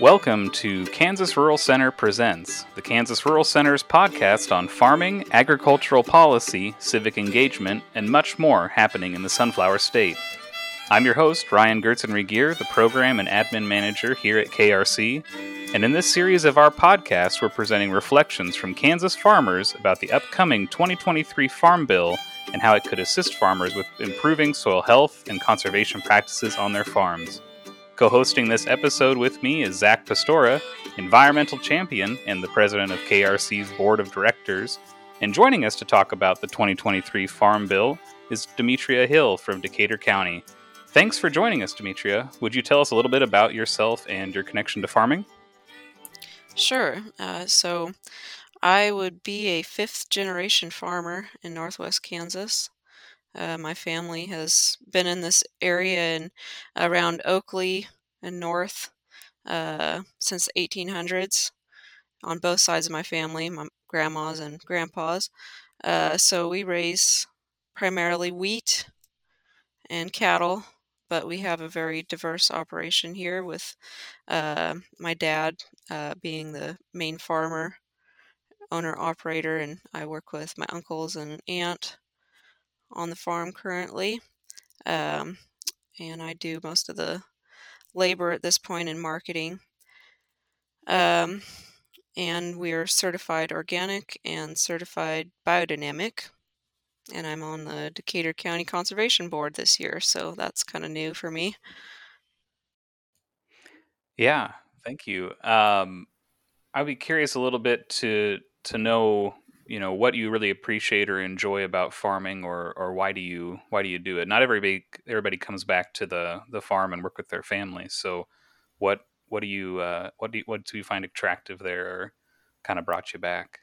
Welcome to Kansas Rural Center Presents, the Kansas Rural Center's podcast on farming, agricultural policy, civic engagement, and much more happening in the Sunflower State. I'm your host, Ryan Goertzen Regier, the Program and Admin Manager here at KRC, and in this series of our podcast, we're presenting reflections from Kansas farmers about the upcoming 2023 Farm Bill and how it could assist farmers with improving soil health and conservation practices on their farms. Co hosting this episode with me is Zach Pistora, environmental champion and the president of KRC's board of directors. And joining us to talk about the 2023 Farm Bill is Demetria Hill from Decatur County. Thanks for joining us, Demetria. Would you tell us a little bit about yourself and your connection to farming? Sure. Uh, so, I would be a fifth generation farmer in northwest Kansas. Uh, my family has been in this area and around Oakley and north uh, since the 1800s on both sides of my family, my grandmas and grandpas. Uh, so we raise primarily wheat and cattle, but we have a very diverse operation here with uh, my dad uh, being the main farmer, owner operator, and I work with my uncles and aunt on the farm currently. Um, and I do most of the labor at this point in marketing. Um, and we are certified organic and certified biodynamic. And I'm on the Decatur County Conservation Board this year, so that's kind of new for me. Yeah, thank you. Um, I'd be curious a little bit to to know you know what you really appreciate or enjoy about farming or or why do you why do you do it? Not everybody everybody comes back to the the farm and work with their family. So what what do you uh, what do you, what do you find attractive there or kind of brought you back?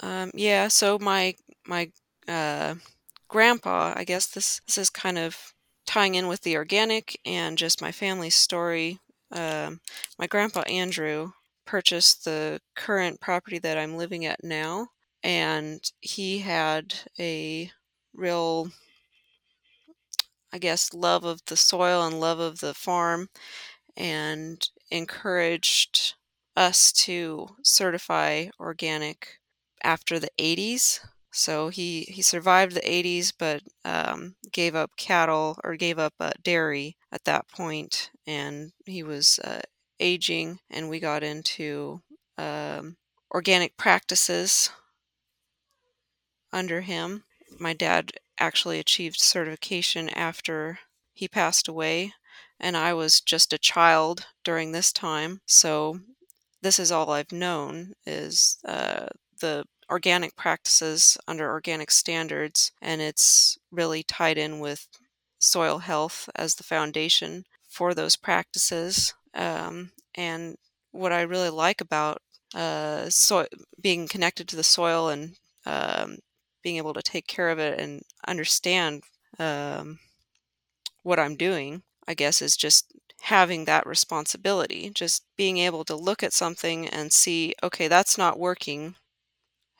Um, yeah so my my uh, grandpa i guess this this is kind of tying in with the organic and just my family's story. Um, my grandpa andrew purchased the current property that I'm living at now, and he had a real, I guess, love of the soil and love of the farm, and encouraged us to certify organic after the 80s. So he, he survived the 80s, but um, gave up cattle or gave up uh, dairy at that point, and he was uh, aging, and we got into um, organic practices under him. My dad actually achieved certification after he passed away, and I was just a child during this time. So this is all I've known is uh, the organic practices under organic standards, and it's really tied in with soil health as the foundation for those practices. Um, and what I really like about uh, so being connected to the soil and um, being able to take care of it and understand um, what I'm doing, I guess, is just having that responsibility. Just being able to look at something and see, okay, that's not working.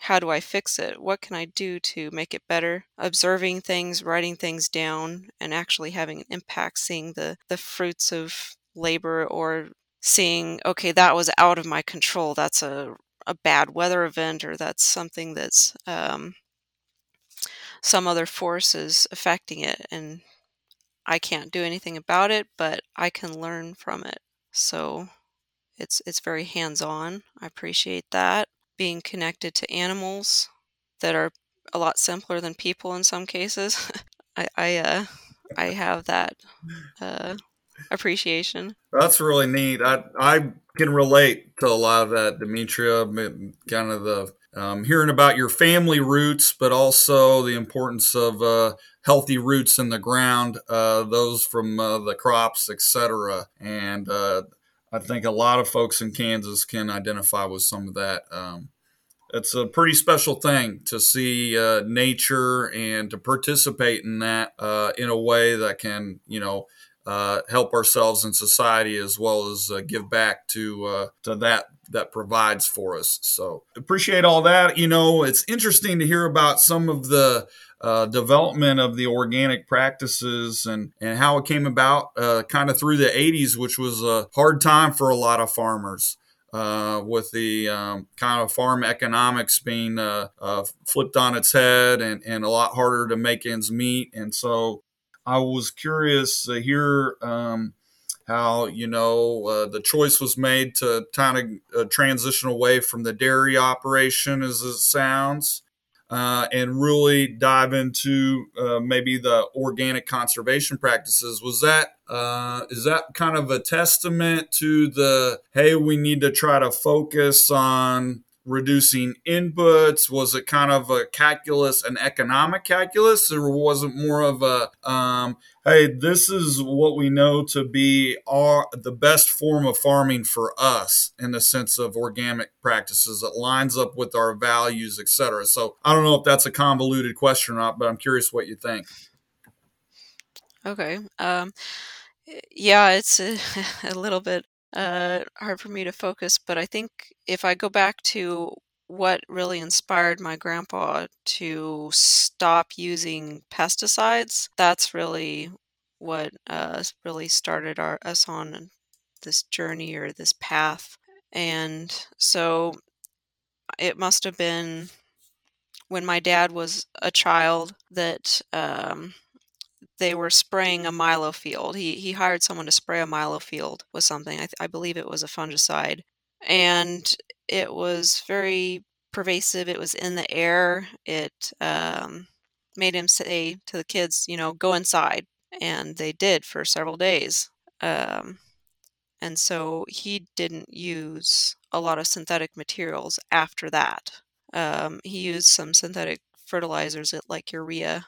How do I fix it? What can I do to make it better? Observing things, writing things down, and actually having an impact, seeing the, the fruits of labor or seeing okay that was out of my control that's a, a bad weather event or that's something that's um, some other force is affecting it and i can't do anything about it but i can learn from it. So it's it's very hands-on i appreciate that. Being connected to animals that are a lot simpler than people in some cases i i uh i have that uh appreciation. That's really neat. I I can relate to a lot of that, Demetria. Kind of the um, hearing about your family roots, but also the importance of uh, healthy roots in the ground, uh, those from uh, the crops, etc. And uh, I think a lot of folks in Kansas can identify with some of that. Um, it's a pretty special thing to see uh, nature and to participate in that uh, in a way that can, you know, uh, help ourselves in society as well as uh, give back to uh, to that that provides for us. So appreciate all that. You know, it's interesting to hear about some of the uh, development of the organic practices and, and how it came about uh, kind of through the 80s, which was a hard time for a lot of farmers. Uh, with the um, kind of farm economics being uh, uh, flipped on its head and, and a lot harder to make ends meet. And so I was curious to hear um, how, you know, uh, the choice was made to kind of transition away from the dairy operation as it sounds uh, and really dive into uh, maybe the organic conservation practices. Was that uh, is that kind of a testament to the hey, we need to try to focus on reducing inputs? Was it kind of a calculus, an economic calculus, or was it more of a um, hey, this is what we know to be our the best form of farming for us in the sense of organic practices that lines up with our values, etc. So I don't know if that's a convoluted question or not, but I'm curious what you think. Okay. Um, yeah, it's a, a little bit uh, hard for me to focus, but I think if I go back to what really inspired my grandpa to stop using pesticides, that's really what uh, really started our, us on this journey or this path. And so it must have been when my dad was a child that um, they were spraying a milo field. He he hired someone to spray a milo field with something. I, th- I believe it was a fungicide, and it was very pervasive. It was in the air. It um, made him say to the kids, you know, go inside, and they did for several days. Um, and so he didn't use a lot of synthetic materials after that. Um, he used some synthetic fertilizers like urea.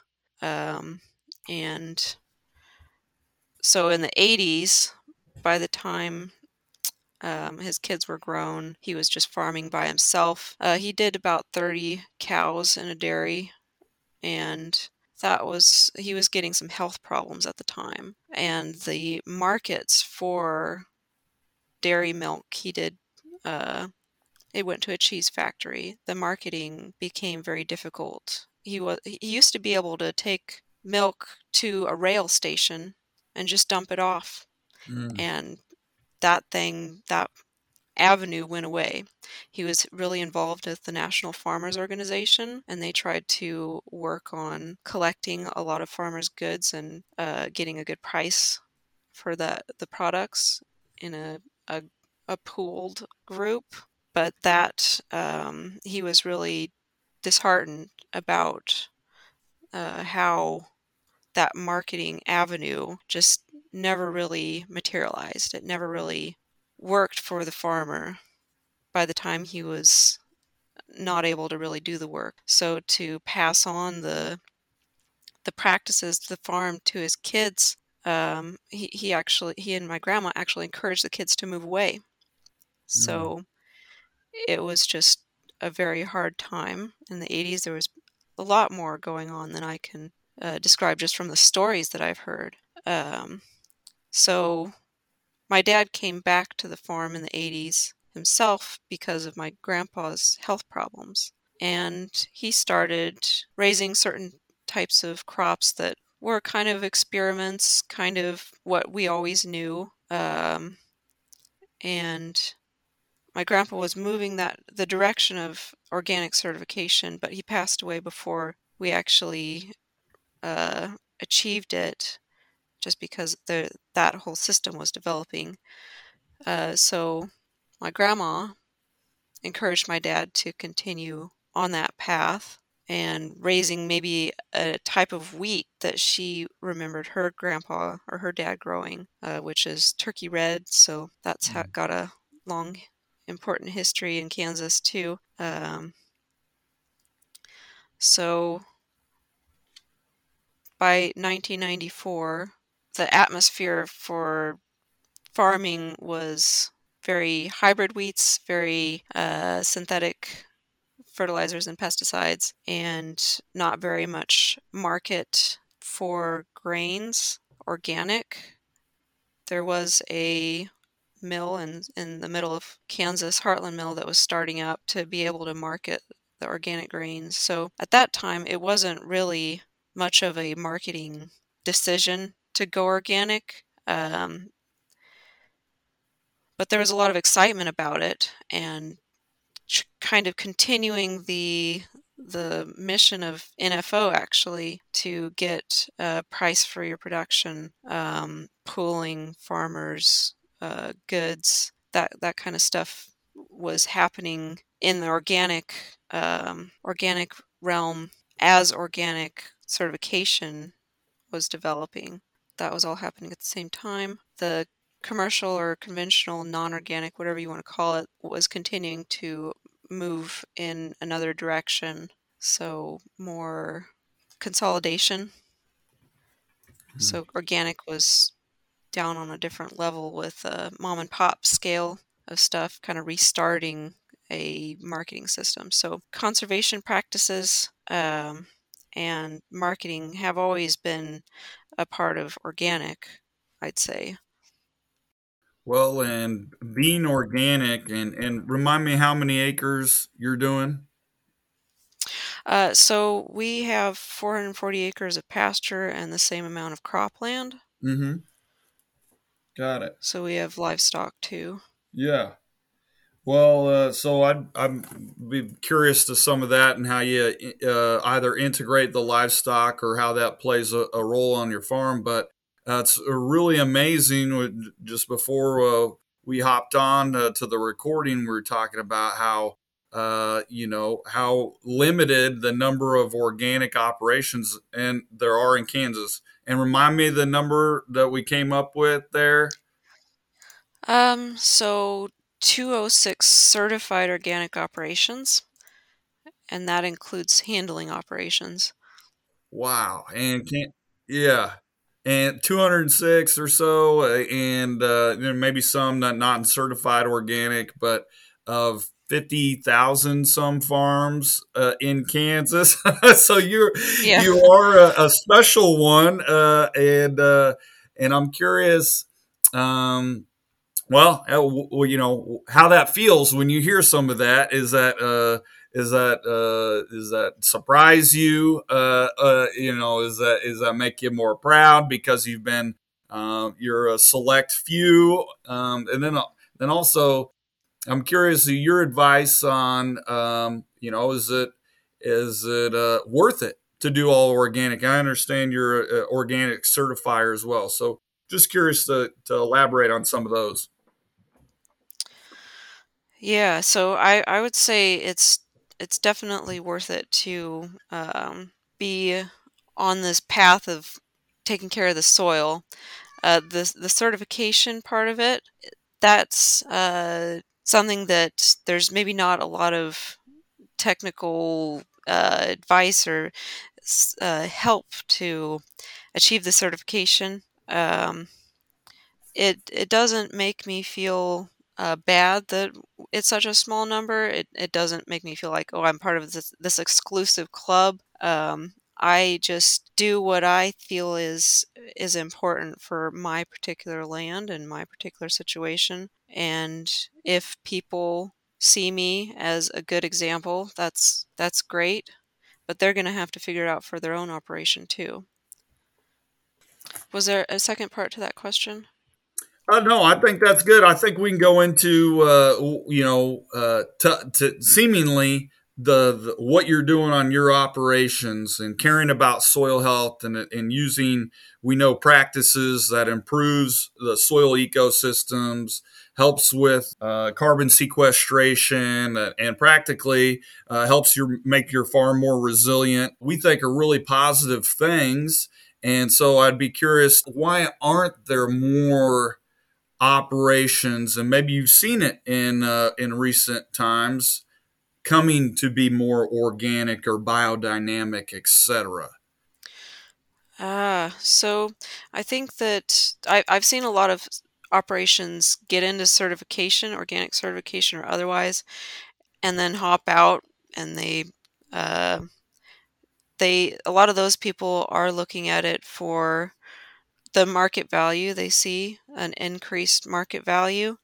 And so in the 80s, by the time um, his kids were grown, he was just farming by himself. Uh, he did about 30 cows in a dairy, and that was he was getting some health problems at the time. And the markets for dairy milk, he did. Uh, it went to a cheese factory. The marketing became very difficult. He was he used to be able to take milk to a rail station and just dump it off. Mm. And that thing, that avenue went away. He was really involved with the National Farmers Organization, and they tried to work on collecting a lot of farmers' goods and uh, getting a good price for the the products in a a, a pooled group. But that um, he was really disheartened about uh, how that marketing avenue just never really materialized. It never really worked for the farmer by the time he was not able to really do the work. So to pass on the the practices the farm to his kids, um, he, he actually he and my grandma actually encouraged the kids to move away. So mm. it was just a very hard time in the 80s. There was a lot more going on than I can uh, describe just from the stories that I've heard. Um, so my dad came back to the farm in the 80s himself because of my grandpa's health problems. And he started raising certain types of crops that were kind of experiments, kind of what we always knew. Um, and my grandpa was moving that the direction of organic certification, but he passed away before we actually uh, achieved it just because the that whole system was developing. Uh, so my grandma encouraged my dad to continue on that path and raising maybe a type of wheat that she remembered her grandpa or her dad growing, uh, which is turkey red. So that's mm. got a long, important history in Kansas too. Um, so by 1994, the atmosphere for farming was very hybrid wheats, very uh, synthetic fertilizers and pesticides, and not very much market for grains, organic. There was a mill in, in the middle of Kansas, Heartland Mill, that was starting up to be able to market the organic grains. So at that time, it wasn't really much of a marketing decision to go organic. Um, but there was a lot of excitement about it and kind of continuing the the mission of NFO actually to get a price for your production, um, pooling farmers' uh, goods, that that kind of stuff was happening in the organic um, organic realm as organic certification was developing. That was all happening at the same time. The commercial or conventional non-organic whatever you want to call it was continuing to move in another direction. So more consolidation. Mm-hmm. So organic was down on a different level with a mom and pop scale of stuff, kind of restarting a marketing system. So conservation practices um, and marketing have always been a part of organic, I'd say. Well, and being organic, and and remind me how many acres you're doing. Uh, so we have 440 acres of pasture and the same amount of cropland. Mm-hmm. Got it. So we have livestock too. Yeah. Well, uh, so I'd, I'd be curious to some of that and how you uh, either integrate the livestock or how that plays a, a role on your farm. But uh, it's really amazing. Just before uh, we hopped on uh, to the recording, we were talking about how uh, you know how limited the number of organic operations and there are in Kansas. And remind me the number that we came up with there. Um. So 206 certified organic operations, and that includes handling operations. Wow. And can't yeah and 206 or so, uh, and uh, maybe some not not certified organic, but of 50,000 some farms uh, in Kansas. so you're yeah. you are a, a special one, uh, and uh, and I'm curious. Um, well, uh, you know how that feels when you hear some of that. Is that is that uh, does that surprise you? Uh, uh, you know, is that is that make you more proud because you've been uh, you're a select few, um, and then then also I'm curious your advice on um, you know is it is it uh, worth it to do all organic? I understand you're an organic certifier as well, so just curious to to elaborate on some of those. Yeah, so I, I would say it's it's definitely worth it to um, be on this path of taking care of the soil. Uh, the the certification part of it, that's uh, something that there's maybe not a lot of technical uh, advice or uh, help to achieve the certification. Um, it it doesn't make me feel uh, bad that it's such a small number. It, it doesn't make me feel like, oh, I'm part of this, this exclusive club. Um, I just do what I feel is is important for my particular land and my particular situation. And if people see me as a good example, that's that's great. But they're going to have to figure it out for their own operation too. Was there a second part to that question? Uh, no, I think that's good. I think we can go into uh, you know uh, to, to seemingly the, the, what you're doing on your operations and caring about soil health and and using we know practices that improves the soil ecosystems helps with uh, carbon sequestration uh, and practically uh, helps you make your farm more resilient we think are really positive things and so i'd be curious why aren't there more operations, and maybe you've seen it in uh, in recent times, coming to be more organic or biodynamic, etc. Ah, so I think that I, I've seen a lot of operations get into certification, organic certification or otherwise, and then hop out, and they uh, they a lot of those people are looking at it for the market value they see an increased market value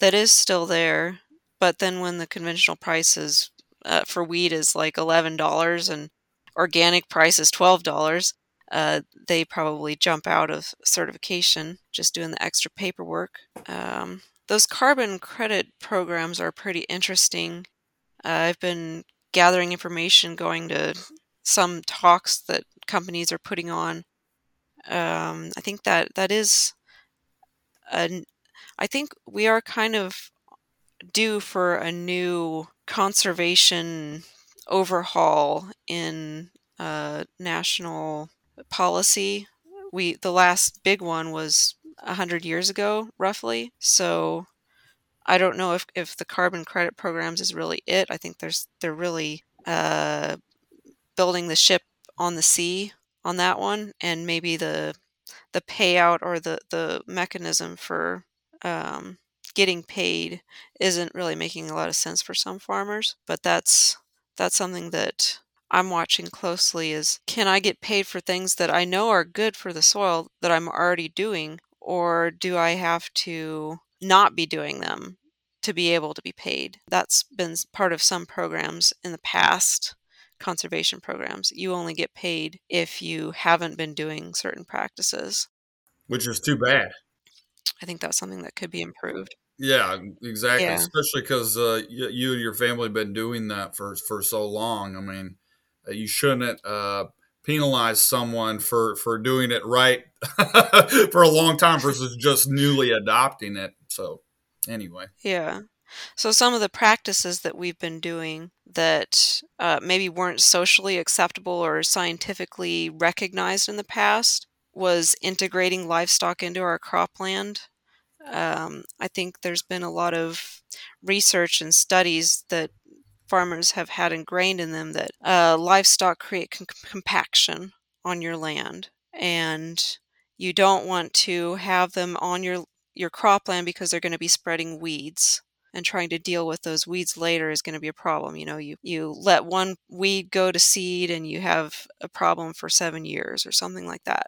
that is still there but then when the conventional prices uh, for wheat is like $11 and organic price is $12 uh, they probably jump out of certification just doing the extra paperwork. Um, those carbon credit programs are pretty interesting. Uh, i've been gathering information going to some talks that companies are putting on um, I think that that is an I think we are kind of due for a new conservation overhaul in uh, national policy. We the last big one was hundred years ago, roughly. So I don't know if, if the carbon credit programs is really it. I think there's they're really uh, building the ship on the sea on that one, and maybe the the payout or the the mechanism for um, getting paid isn't really making a lot of sense for some farmers. But that's that's something that I'm watching closely is can I get paid for things that I know are good for the soil that I'm already doing or do I have to not be doing them to be able to be paid? That's been part of some programs in the past conservation programs. You only get paid if you haven't been doing certain practices. Which is too bad. I think that's something that could be improved. Yeah, exactly. Yeah. Especially because uh, you, you and your family have been doing that for for so long. I mean, uh, you shouldn't uh, penalize someone for for doing it right for a long time versus just newly adopting it. So, anyway. Yeah. So some of the practices that we've been doing that uh, maybe weren't socially acceptable or scientifically recognized in the past was integrating livestock into our cropland. Um, I think there's been a lot of research and studies that farmers have had ingrained in them that uh, livestock create com- compaction on your land, and you don't want to have them on your your cropland because they're going to be spreading weeds and trying to deal with those weeds later is going to be a problem. You know, you you let one weed go to seed and you have a problem for seven years or something like that.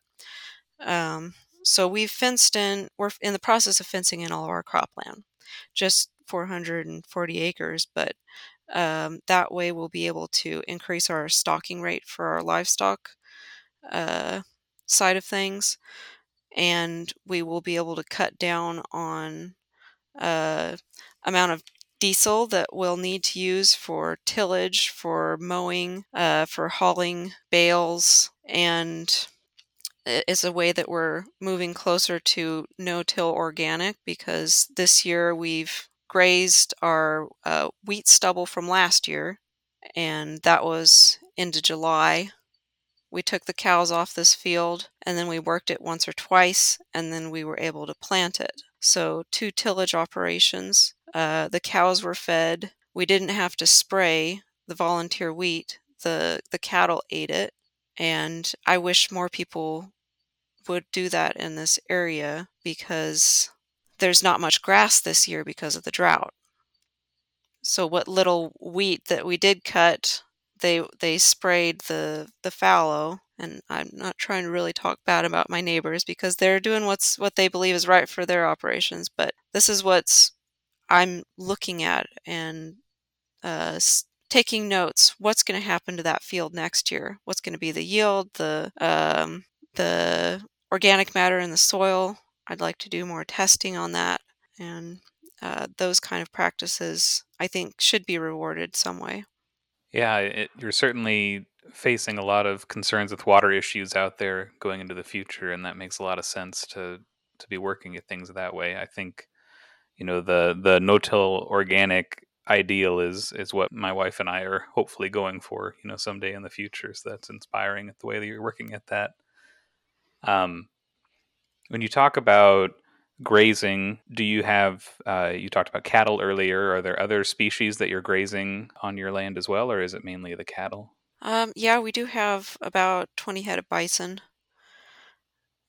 Um, so we've fenced in. We're in the process of fencing in all of our cropland, just 440 acres, but um, that way we'll be able to increase our stocking rate for our livestock uh, side of things, and we will be able to cut down on uh, amount of diesel that we'll need to use for tillage, for mowing, uh, for hauling bales, and it's a way that we're moving closer to no-till organic because this year we've grazed our uh, wheat stubble from last year, and that was into July. We took the cows off this field and then we worked it once or twice, and then we were able to plant it. So, two tillage operations. Uh, the cows were fed. We didn't have to spray the volunteer wheat. The, the cattle ate it. And I wish more people would do that in this area because there's not much grass this year because of the drought. So what little wheat that we did cut, they they sprayed the the fallow and I'm not trying to really talk bad about my neighbors because they're doing what's what they believe is right for their operations, but this is what's I'm looking at and uh, taking notes. What's going to happen to that field next year? What's going to be the yield, the um, the organic matter in the soil? I'd like to do more testing on that, and uh, those kind of practices I think should be rewarded some way. Yeah, it, you're certainly facing a lot of concerns with water issues out there going into the future, and that makes a lot of sense to to be working at things that way. I think, you know, the the no-till organic ideal is is what my wife and I are hopefully going for, you know, someday in the future. So that's inspiring the way that you're working at that. Um, when you talk about grazing, do you have? Uh, you talked about cattle earlier. Are there other species that you're grazing on your land as well, or is it mainly the cattle? Um, yeah, we do have about 20 head of bison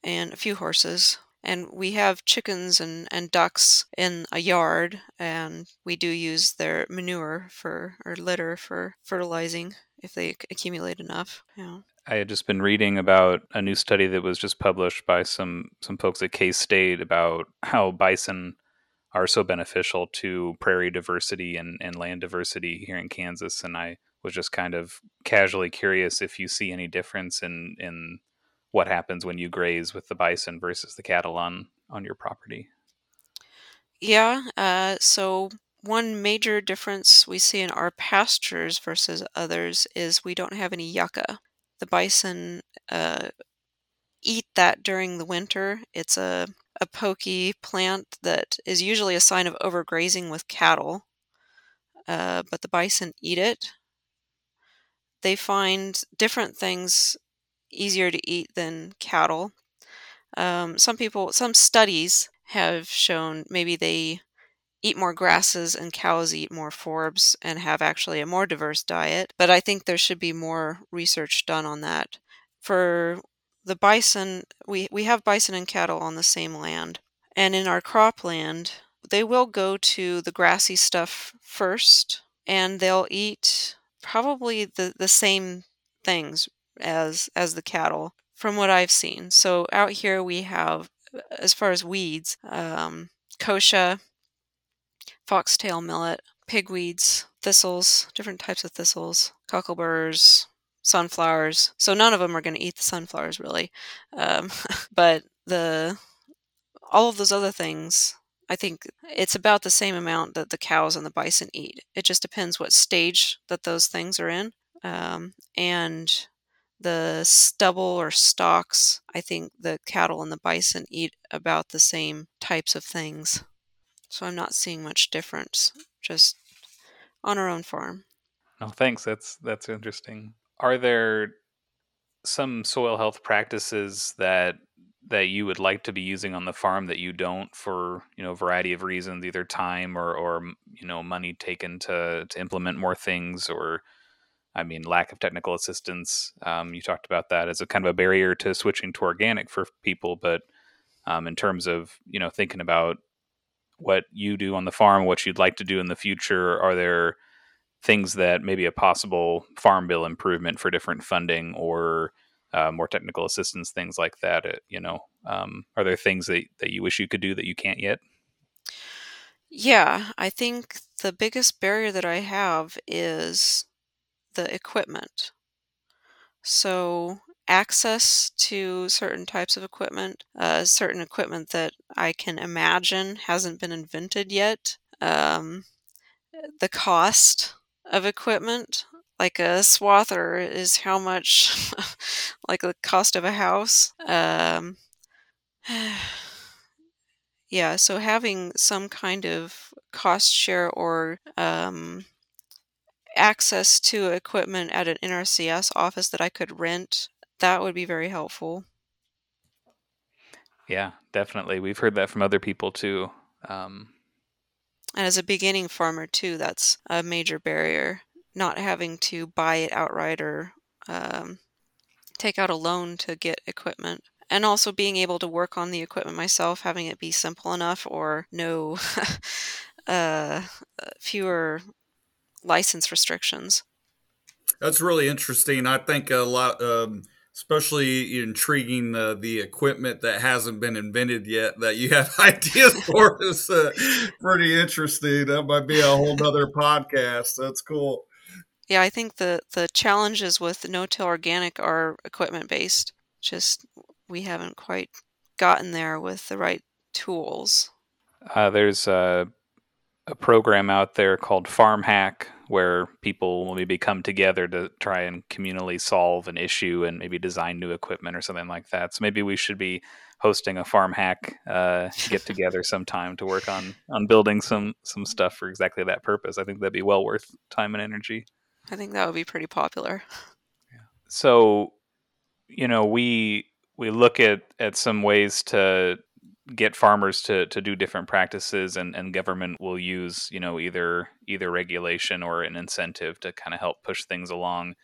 and a few horses. And we have chickens and, and ducks in a yard, and we do use their manure for or litter for fertilizing if they accumulate enough. Yeah. I had just been reading about a new study that was just published by some some folks at K State about how bison are so beneficial to prairie diversity and, and land diversity here in Kansas. And I was just kind of casually curious if you see any difference in in what happens when you graze with the bison versus the cattle on on your property. Yeah, uh, so one major difference we see in our pastures versus others is we don't have any yucca. The bison uh, eat that during the winter. It's a, a pokey plant that is usually a sign of overgrazing with cattle, uh, but the bison eat it. They find different things easier to eat than cattle. Um, some people, some studies have shown maybe they eat more grasses and cows eat more forbs and have actually a more diverse diet. But I think there should be more research done on that. For the bison, we, we have bison and cattle on the same land. And in our cropland, they will go to the grassy stuff first and they'll eat probably the, the same things as as the cattle from what I've seen. So out here we have as far as weeds, um, kochia, foxtail millet, pigweeds, thistles, different types of thistles, cockleburs, sunflowers. So none of them are going to eat the sunflowers really, um, but the all of those other things. I think it's about the same amount that the cows and the bison eat. It just depends what stage that those things are in. Um, and the stubble or stalks, I think the cattle and the bison eat about the same types of things. So I'm not seeing much difference just on our own farm. Oh, thanks. That's that's interesting. Are there some soil health practices that that you would like to be using on the farm that you don't for you know a variety of reasons either time or or you know money taken to to implement more things or I mean, lack of technical assistance. Um, you talked about that as a kind of a barrier to switching to organic for people, but um, in terms of you know thinking about what you do on the farm, what you'd like to do in the future, are there things that maybe a possible farm bill improvement for different funding or uh, more technical assistance, things like that? Uh, you know, um, are there things that that you wish you could do that you can't yet? Yeah, I think the biggest barrier that I have is the equipment. So, access to certain types of equipment, uh, certain equipment that I can imagine hasn't been invented yet, um, the cost of equipment. Like a swather is how much, like the cost of a house. Um, yeah, so having some kind of cost share or um, access to equipment at an NRCS office that I could rent, that would be very helpful. Yeah, definitely. We've heard that from other people too. Um, and as a beginning farmer, too, that's a major barrier. Not having to buy it outright or um, take out a loan to get equipment. And also being able to work on the equipment myself, having it be simple enough or no uh, fewer license restrictions. That's really interesting. I think a lot, um, especially intriguing uh, the equipment that hasn't been invented yet that you have ideas for is uh, pretty interesting. That might be a whole nother podcast. That's cool. Yeah, I think the the challenges with no-till organic are equipment based. Just we haven't quite gotten there with the right tools. Uh, there's a, a program out there called Farm Hack where people will maybe come together to try and communally solve an issue and maybe design new equipment or something like that. So maybe we should be hosting a farm hack uh, get together sometime to work on on building some some stuff for exactly that purpose. I think that'd be well worth time and energy. I think that would be pretty popular. Yeah. So, you know, we we look at at some ways to get farmers to to do different practices and and government will use you know either either regulation or an incentive to kind of help push things along.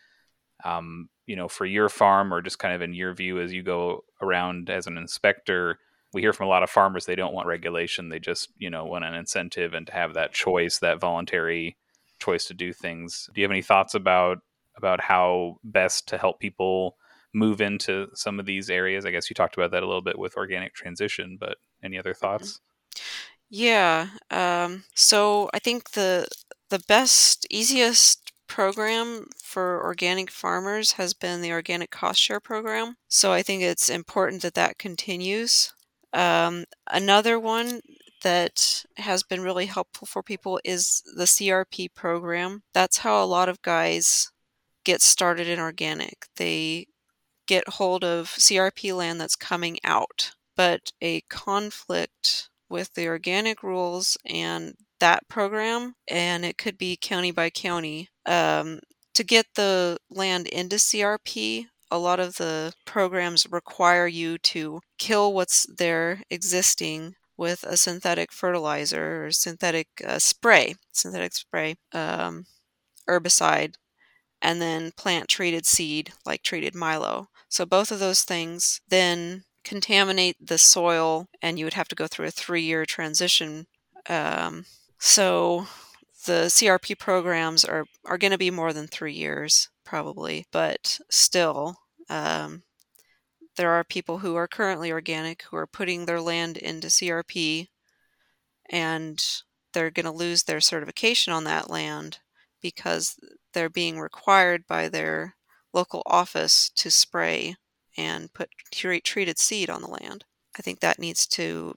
Um, you know for your farm or just kind of in your view as you go around as an inspector we hear from a lot of farmers they don't want regulation they just you know want an incentive and to have that choice that voluntary choice to do things. Do you have any thoughts about about how best to help people move into some of these areas? I guess you talked about that a little bit with organic transition, but any other mm-hmm. thoughts? Yeah. Um, so I think the the best, easiest program for organic farmers has been the organic cost share program. So I think it's important that that continues. Um, another one that has been really helpful for people is the CRP program. That's how a lot of guys get started in organic. They get hold of CRP land that's coming out, but a conflict with the organic rules and that program, and it could be county by county. Um, to get the land into CRP, a lot of the programs require you to kill what's there existing with a synthetic fertilizer or synthetic uh, spray, synthetic spray, um, herbicide, and then plant treated seed like treated milo. So both of those things then contaminate the soil, and you would have to go through a three year transition. Um, so the CRP programs are, are going to be more than three years, probably, but still, um, there are people who are currently organic who are putting their land into CRP and they're going to lose their certification on that land because they're being required by their local office to spray and put treated seed on the land. I think that needs to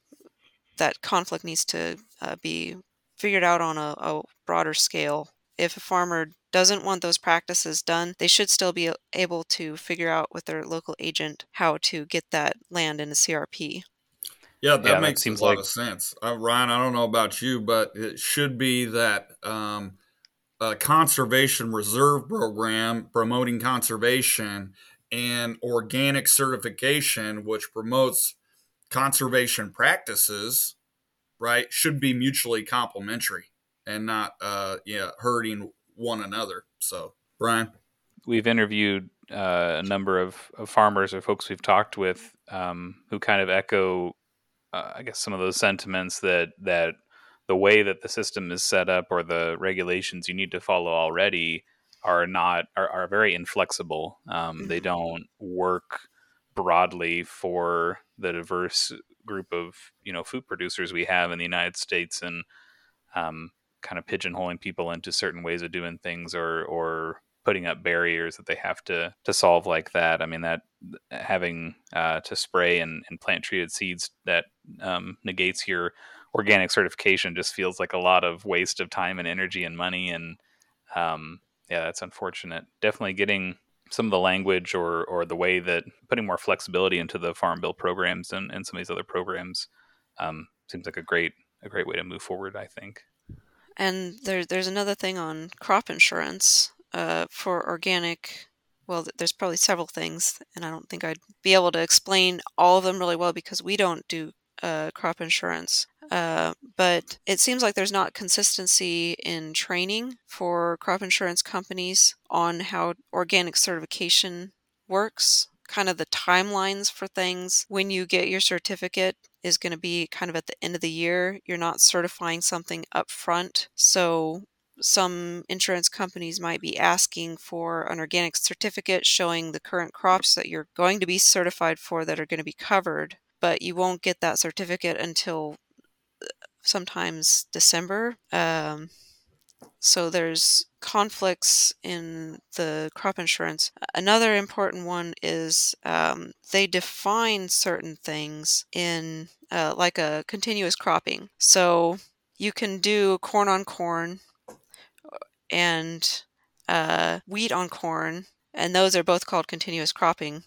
that conflict needs to uh, be figured out on a, a broader scale. If a farmer doesn't want those practices done, they should still be able to figure out with their local agent how to get that land in a CRP. Yeah, that yeah, makes that seems a lot like... of sense. Uh, Ryan, I don't know about you, but it should be that um, conservation reserve program promoting conservation and organic certification, which promotes conservation practices, right, should be mutually complementary and not, uh, yeah, hurting one another. So, Ryan, we've interviewed uh, a number of, of, farmers or folks we've talked with um, who kind of echo, uh, I guess, some of those sentiments that that the way that the system is set up or the regulations you need to follow already are not are, are very inflexible. Um, they mm-hmm. don't work broadly for the diverse group of you know food producers we have in the United States, and um, kind of pigeonholing people into certain ways of doing things, or or putting up barriers that they have to to solve like that. I mean that having uh, to spray and, and plant treated seeds that um, negates your organic certification just feels like a lot of waste of time and energy and money and um, yeah, that's unfortunate. Definitely getting some of the language or or the way that putting more flexibility into the farm bill programs and, and some of these other programs um, seems like a great a great way to move forward. I think. And there, there's another thing on crop insurance uh, for organic. Well, there's probably several things, and I don't think I'd be able to explain all of them really well because we don't do uh, crop insurance. Uh, but it seems like there's not consistency in training for crop insurance companies on how organic certification works. Kind of the timelines for things when you get your certificate is going to be kind of at the end of the year. You're not certifying something up front. So some insurance companies might be asking for an organic certificate showing the current crops that you're going to be certified for that are going to be covered but you won't get that certificate until sometimes December. Um, so there's conflicts in the crop insurance. Another important one is um, they define certain things in uh, like a continuous cropping. So you can do corn on corn and uh, wheat on corn, and those are both called continuous cropping.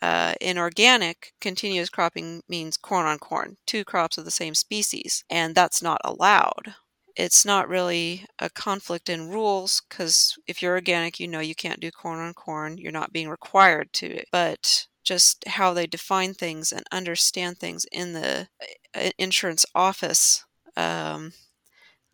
Uh, in organic, continuous cropping means corn on corn, two crops of the same species, and that's not allowed. It's not really a conflict in rules because if you're organic, you know you can't do corn on corn. You're not being required to, but just how they define things and understand things in the uh, insurance office. Um,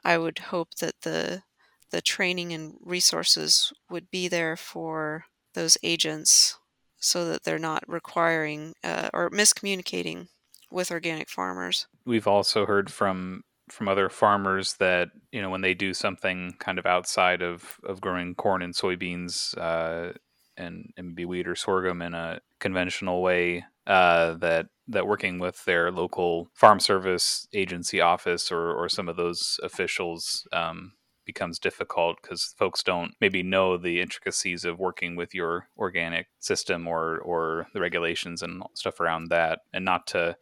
I would hope that the the training and resources would be there for those agents so that they're not requiring uh, or miscommunicating with organic farmers. We've also heard from from other farmers that you know when they do something kind of outside of of growing corn and soybeans, uh, and, and maybe wheat or sorghum in a conventional way uh, that that working with their local farm service agency office or, or some of those officials um, becomes difficult because folks don't maybe know the intricacies of working with your organic system or or the regulations and stuff around that. And not to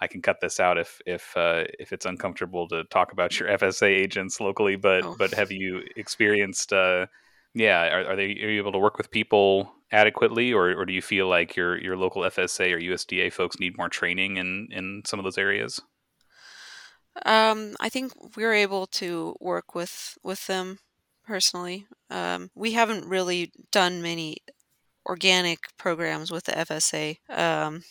I can cut this out if if uh, if it's uncomfortable to talk about your FSA agents locally but oh. but have you experienced uh, yeah are, are they are you able to work with people adequately? Or, or do you feel like your your local FSA or USDA folks need more training in in some of those areas um, I think we're able to work with with them personally. Um, we haven't really done many organic programs with the FSA. Um,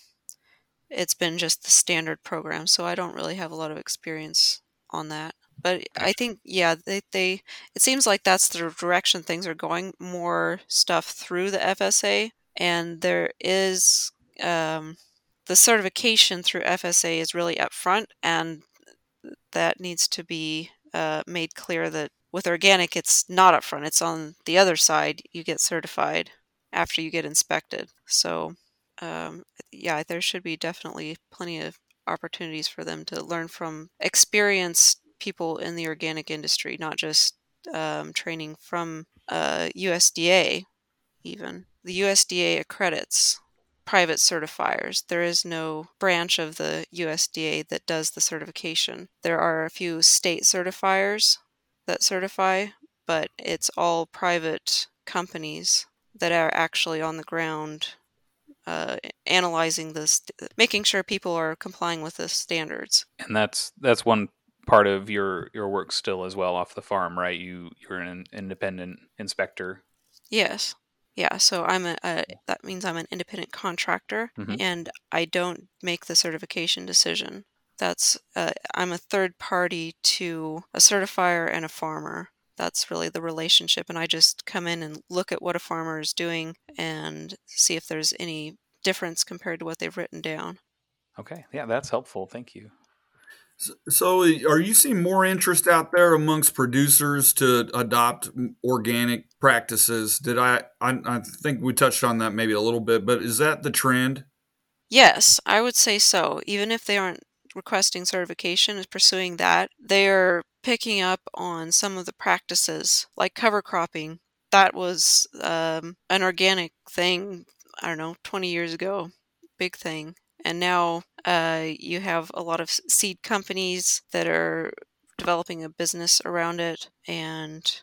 it's been just the standard program, so I don't really have a lot of experience on that. But I think, yeah, they, they it seems like that's the direction things are going. More stuff through the FSA, and there is um, the certification through FSA is really upfront, and that needs to be uh, made clear that with organic, it's not upfront. It's on the other side. You get certified after you get inspected. So, um, yeah, there should be definitely plenty of opportunities for them to learn from experienced people in the organic industry, not just um, training from uh, USDA, even. The USDA accredits private certifiers. There is no branch of the USDA that does the certification. There are a few state certifiers that certify, but it's all private companies that are actually on the ground uh, analyzing this, making sure people are complying with the standards. And that's that's one part of your your work still as well off the farm, right? You you're an independent inspector. Yes. Yeah, so I'm a, a that means I'm an independent contractor mm-hmm. and I don't make the certification decision. That's uh, I'm a third party to a certifier and a farmer. That's really the relationship and I just come in and look at what a farmer is doing and see if there's any difference compared to what they've written down. Okay. Yeah, that's helpful. Thank you. So, are you seeing more interest out there amongst producers to adopt organic practices? Did I, I? I think we touched on that maybe a little bit, but is that the trend? Yes, I would say so. Even if they aren't requesting certification, is pursuing that, they are picking up on some of the practices like cover cropping. That was um, an organic thing. I don't know, 20 years ago, big thing and now uh, you have a lot of seed companies that are developing a business around it and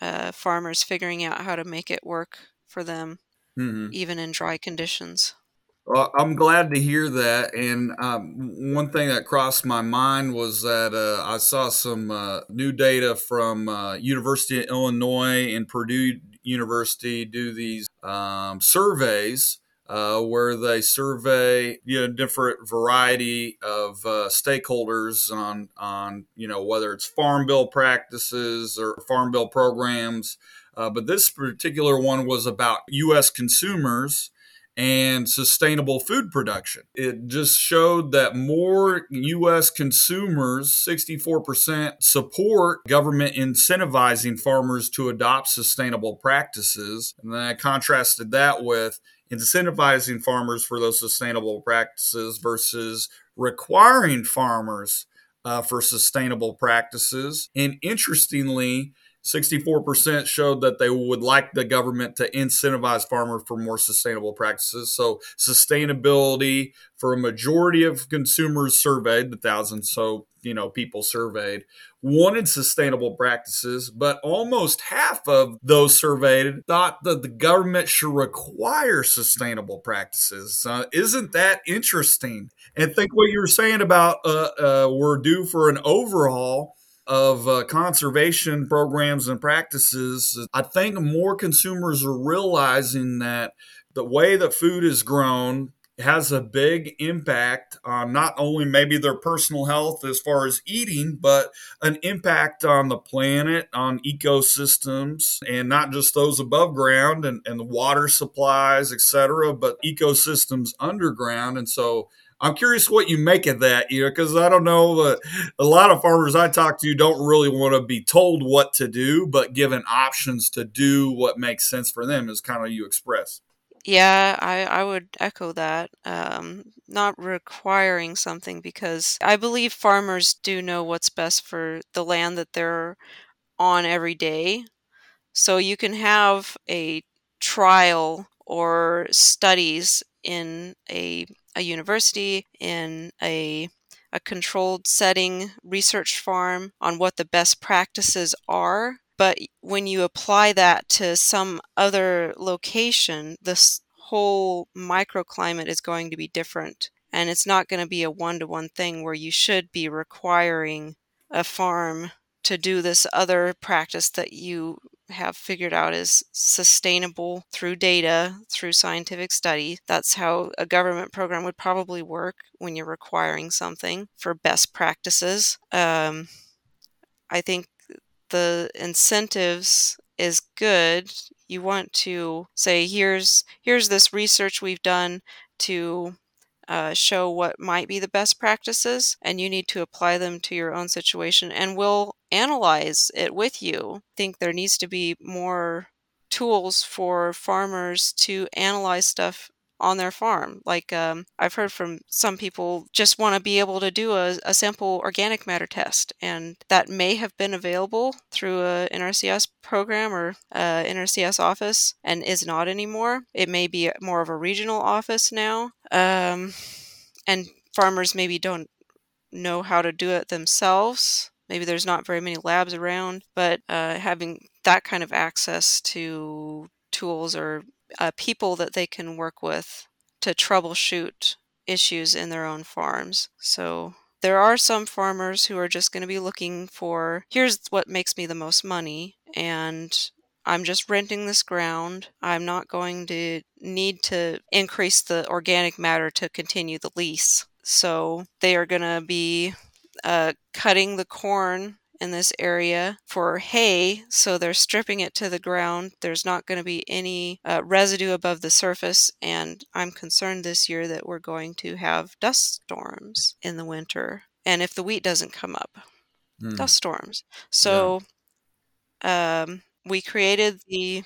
uh, farmers figuring out how to make it work for them, mm-hmm. even in dry conditions. Well, I'm glad to hear that. And um, one thing that crossed my mind was that uh, I saw some uh, new data from uh, University of Illinois and Purdue University do these um, surveys uh, where they survey you know different variety of uh, stakeholders on on you know whether it's farm bill practices or farm bill programs. Uh, but this particular one was about U.S. consumers and sustainable food production. It just showed that more U.S. consumers, 64%, support government incentivizing farmers to adopt sustainable practices. And then I contrasted that with incentivizing farmers for those sustainable practices versus requiring farmers uh, for sustainable practices. And interestingly, 64% showed that they would like the government to incentivize farmers for more sustainable practices. So, sustainability for a majority of consumers surveyed, the thousand, so you know people surveyed, wanted sustainable practices, but almost half of those surveyed thought that the government should require sustainable practices. Uh, isn't that interesting? And think what you were saying about uh, uh, we're due for an overhaul of uh, conservation programs and practices, I think more consumers are realizing that the way that food is grown has a big impact on not only maybe their personal health as far as eating, but an impact on the planet, on ecosystems, and not just those above ground and, and the water supplies, etc., but ecosystems underground. And so I'm curious what you make of that, you know, because I don't know. Uh, a lot of farmers I talk to don't really want to be told what to do, but given options to do what makes sense for them, is kind of you express. Yeah, I, I would echo that. Um, not requiring something because I believe farmers do know what's best for the land that they're on every day. So you can have a trial or studies in a, a university, in a a controlled setting research farm on what the best practices are but when you apply that to some other location, this whole microclimate is going to be different. And it's not going to be a one to one thing where you should be requiring a farm to do this other practice that you have figured out is sustainable through data, through scientific study. That's how a government program would probably work when you're requiring something for best practices. Um, I think the incentives is good you want to say here's here's this research we've done to uh, show what might be the best practices and you need to apply them to your own situation and we'll analyze it with you. I think there needs to be more tools for farmers to analyze stuff on their farm. Like um, I've heard from some people just want to be able to do a, a, organic matter test, and that may have been available through a NRCS program or a NRCS office, and is not anymore. It may be more of a regional office now, um, and farmers maybe don't know how to do it themselves. Maybe there's not very many labs around, but uh, having that kind of access to tools or uh, people that they can work with to troubleshoot issues in their own farms. So there are some farmers who are just going to be looking for here's what makes me the most money and I'm just renting this ground. I'm not going to need to increase the organic matter to continue the lease. So they are going to be uh, cutting the corn in this area for hay, so they're stripping it to the ground. There's not going to be any uh, residue above the surface, and I'm concerned this year that we're going to have dust storms in the winter. And if the wheat doesn't come up, hmm. dust storms. So yeah. um, we created the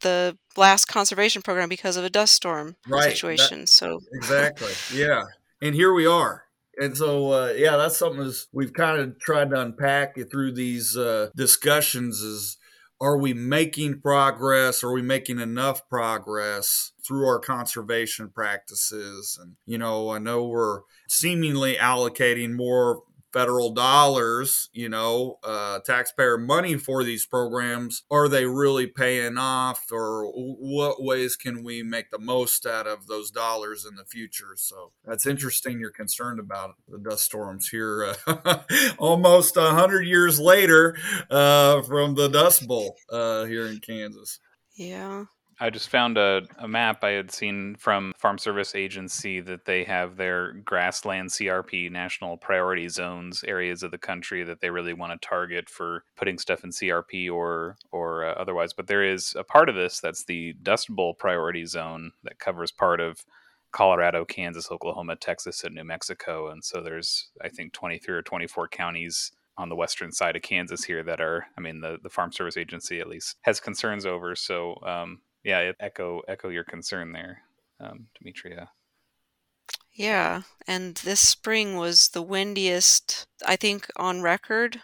the last conservation program because of a dust storm right. situation. That, so exactly, yeah. And here we are and so, uh, yeah, that's something we've kind of tried to unpack through these uh, discussions is are we making progress? Are we making enough progress through our conservation practices? And, you know, I know we're seemingly allocating more federal dollars, you know, uh, taxpayer money for these programs, are they really paying off or what ways can we make the most out of those dollars in the future? So that's interesting. You're concerned about the dust storms here uh, almost 100 years later uh, from the Dust Bowl uh, here in Kansas. Yeah. I just found a, a map I had seen from Farm Service Agency that they have their grassland CRP national priority zones areas of the country that they really want to target for putting stuff in CRP or or uh, otherwise. But there is a part of this that's the Dust Bowl priority zone that covers part of Colorado, Kansas, Oklahoma, Texas, and New Mexico. And so there's I think 23 or 24 counties on the western side of Kansas here that are, I mean, the, the Farm Service Agency at least has concerns over. So um, yeah, echo echo your concern there, um, Demetria. Yeah, and this spring was the windiest I think on record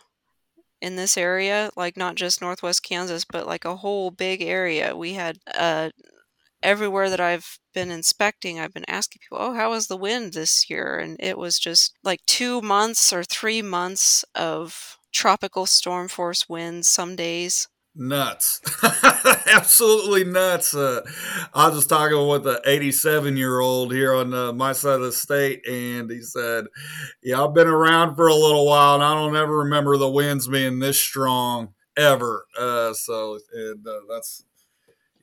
in this area. Like not just Northwest Kansas, but like a whole big area. We had uh, everywhere that I've been inspecting, I've been asking people, "Oh, how was the wind this year?" And it was just like two months or three months of tropical storm force winds some days nuts. Absolutely nuts. Uh, i was talking with an 87 year old here on uh, my side of the state and he said yeah i've been around for a little while and i don't ever remember the winds being this strong ever. Uh, so and, uh, that's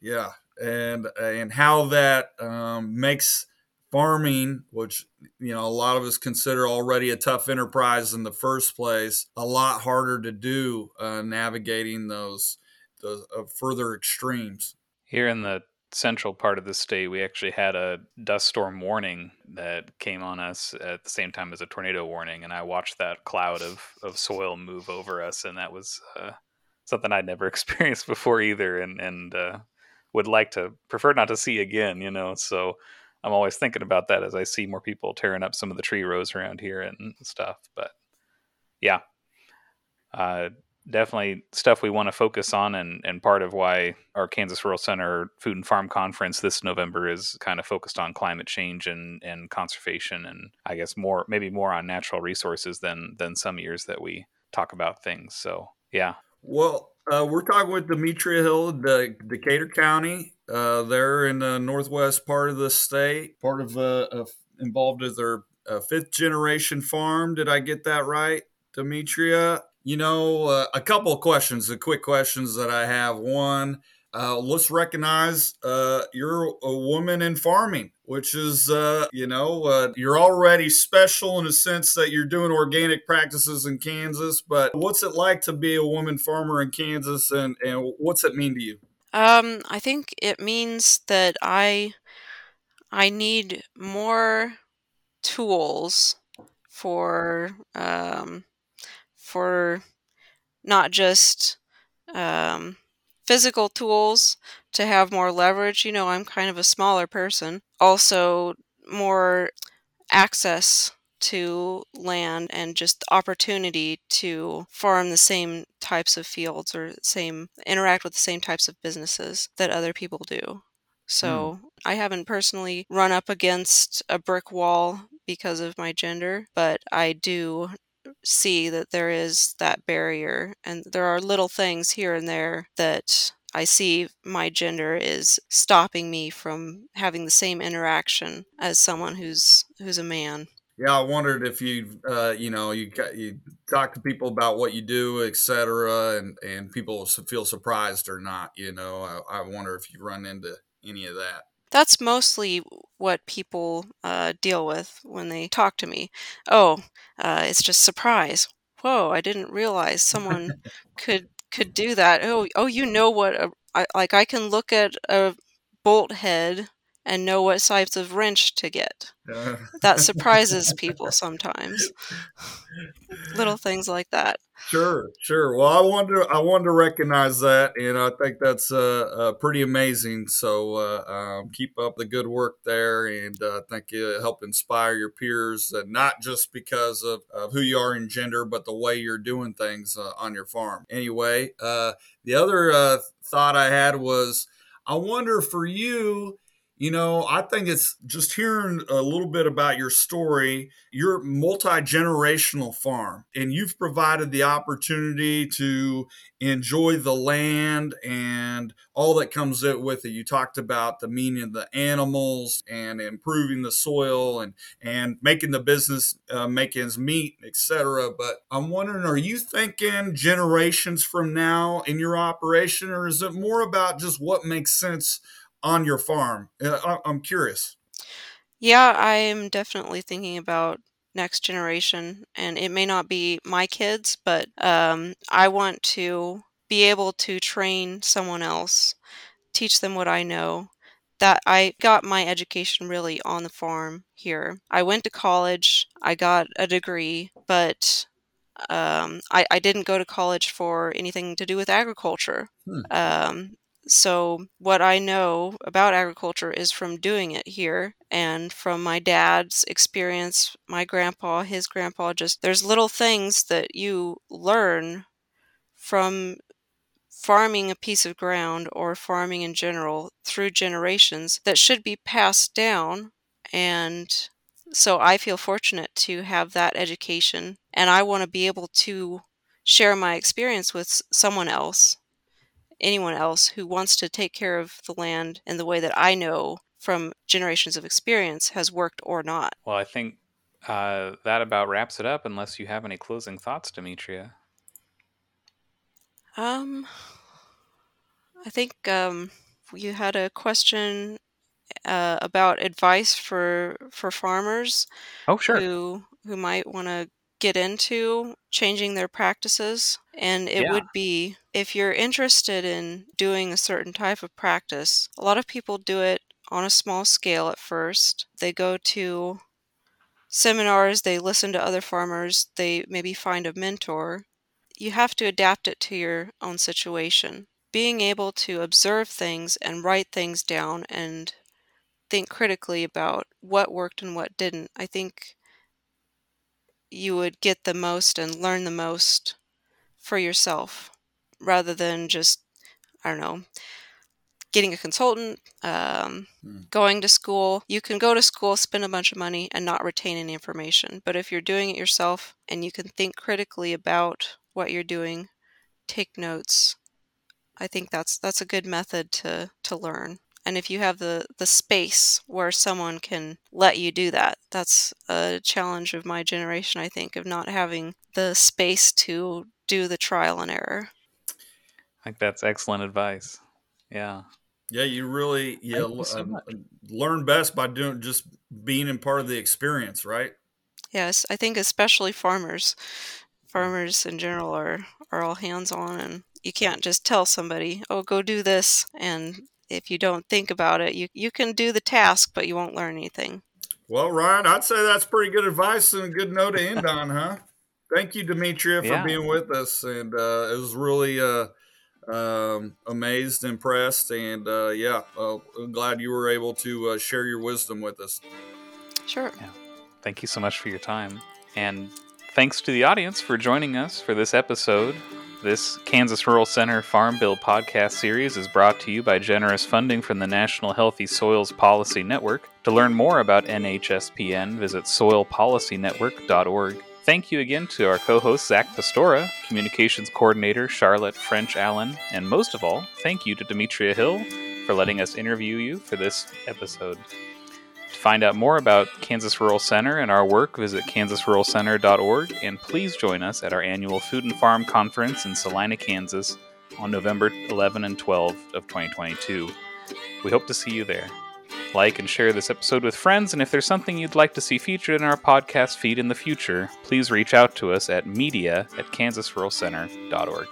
yeah and and how that um, makes farming, which you know a lot of us consider already a tough enterprise in the first place, a lot harder to do uh, navigating those the uh, further extremes. Here in the central part of the state, we actually had a dust storm warning that came on us at the same time as a tornado warning, and I watched that cloud of, of soil move over us, and that was uh, something I'd never experienced before either, and and uh, would like to prefer not to see again. You know, so I'm always thinking about that as I see more people tearing up some of the tree rows around here and stuff. But yeah, uh, definitely stuff we want to focus on and, and part of why our kansas rural center food and farm conference this november is kind of focused on climate change and, and conservation and i guess more maybe more on natural resources than than some years that we talk about things so yeah. Well uh, we're talking with demetria hill the decatur county. Uh, they're in the northwest part of the state part of uh, involved as their uh, fifth generation farm. Did i get that right demetria you know, uh, a couple of questions, the quick questions that I have. One, uh, let's recognize uh, you're a woman in farming, which is, uh, you know, uh, you're already special in a sense that you're doing organic practices in Kansas. But what's it like to be a woman farmer in Kansas, and, and what's it mean to you? Um, I think it means that I I need more tools for um, for not just um, physical tools to have more leverage. You know, I'm kind of a smaller person. Also, more access to land and just opportunity to farm the same types of fields or same interact with the same types of businesses that other people do. So mm. I haven't personally run up against a brick wall because of my gender, but I do see that there is that barrier and there are little things here and there that I see my gender is stopping me from having the same interaction as someone who's who's a man. Yeah, I wondered if you, uh, you know, you got, you talk to people about what you do, etc., and and people feel surprised or not. You know, I, I wonder if you run into any of that that's mostly what people uh, deal with when they talk to me. Oh, uh, it's just surprise. Whoa, I didn't realize someone could could do that. Oh, oh, you know what? A, I, like I can look at a bolt head and know what size of wrench to get. that surprises people sometimes. Little things like that. Sure, sure. Well, I wanted to, I wanted to recognize that, and I think that's uh, uh, pretty amazing. So uh, um, keep up the good work there, and uh, think you help inspire your peers, uh, not just because of, of, who you are in gender, but the way you're doing things uh, on your farm. Anyway, uh, the other thought I had was, I wonder for you you know, I think it's just hearing a little bit about your story. You're multi generational farm, and you've provided the opportunity to enjoy the land and all that comes with it. You talked about the meaning of the animals and improving the soil and and making the business uh, make ends meet, etc. But I'm wondering, are you thinking generations from now in your operation, or is it more about just what makes sense? On your farm? Uh, I'm curious. Yeah, I am definitely thinking about next generation, and it may not be my kids, but um, I want to be able to train someone else, teach them what I know. That I got my education really on the farm here. I went to college, I got a degree, but um, I, I, didn't go to college for anything to do with agriculture. Hmm. Um, so, what I know about agriculture is from doing it here and from my dad's experience, my grandpa, his grandpa. Just there's little things that you learn from farming a piece of ground or farming in general through generations that should be passed down. And so, I feel fortunate to have that education, and I want to be able to share my experience with someone else anyone else who wants to take care of the land in the way that I know from generations of experience has worked or not. Well, I think uh, that about wraps it up, unless you have any closing thoughts, Demetria. Um, I think um, you had a question uh, about advice for for farmers. Oh, sure. Who who might want to get into changing their practices. And it Yeah. would be if you're interested in doing a certain type of practice, a lot of people do it on a small scale at first. They go to seminars, they listen to other farmers, they maybe find a mentor. You have to adapt it to your own situation. Being able to observe things and write things down and think critically about what worked and what didn't, I think you would get the most and learn the most for yourself rather than just, I don't know, getting a consultant, um, Hmm. going to school. You can go to school, spend a bunch of money, and not retain any information. But if you're doing it yourself and you can think critically about what you're doing, take notes, I think that's that's a good method to to learn. And if you have the the space where someone can let you do that, that's a challenge of my generation. I think of not having the space to do the trial and error. I think that's excellent advice. Yeah. Yeah, you really yeah Thank you so um, learn best by doing just being in part of the experience, right? Yes, I think especially farmers, farmers in general are are all hands on, and you can't just tell somebody, "Oh, go do this," and if you don't think about it, you you can do the task, but you won't learn anything. Well, Ryan, I'd say that's pretty good advice and a good note to end on, huh? Thank you, Demetria, for Yeah. being with us, and uh, it was really uh, um, amazed, impressed, and uh, yeah, uh, I'm glad you were able to uh, share your wisdom with us. Sure. Thank you so much for your time. And thanks to the audience for joining us for this episode. This Kansas Rural Center Farm Bill podcast series is brought to you by generous funding from the National Healthy Soils Policy Network. To learn more about NHSPN, visit soilpolicynetwork.org. Thank you again to our co host Zach Pistora, Communications Coordinator Charlotte French Allen, and most of all, thank you to Demetria Hill for letting us interview you for this episode. Find out more about Kansas Rural Center and our work, visit kansasruralcenter.org and please join us at our annual Food and Farm Conference in Salina, Kansas on November 11 and 12 of 2022. We hope to see you there. Like and share this episode with friends, and if there's something you'd like to see featured in our podcast feed in the future, please reach out to us at media at kansasruralcenter.org.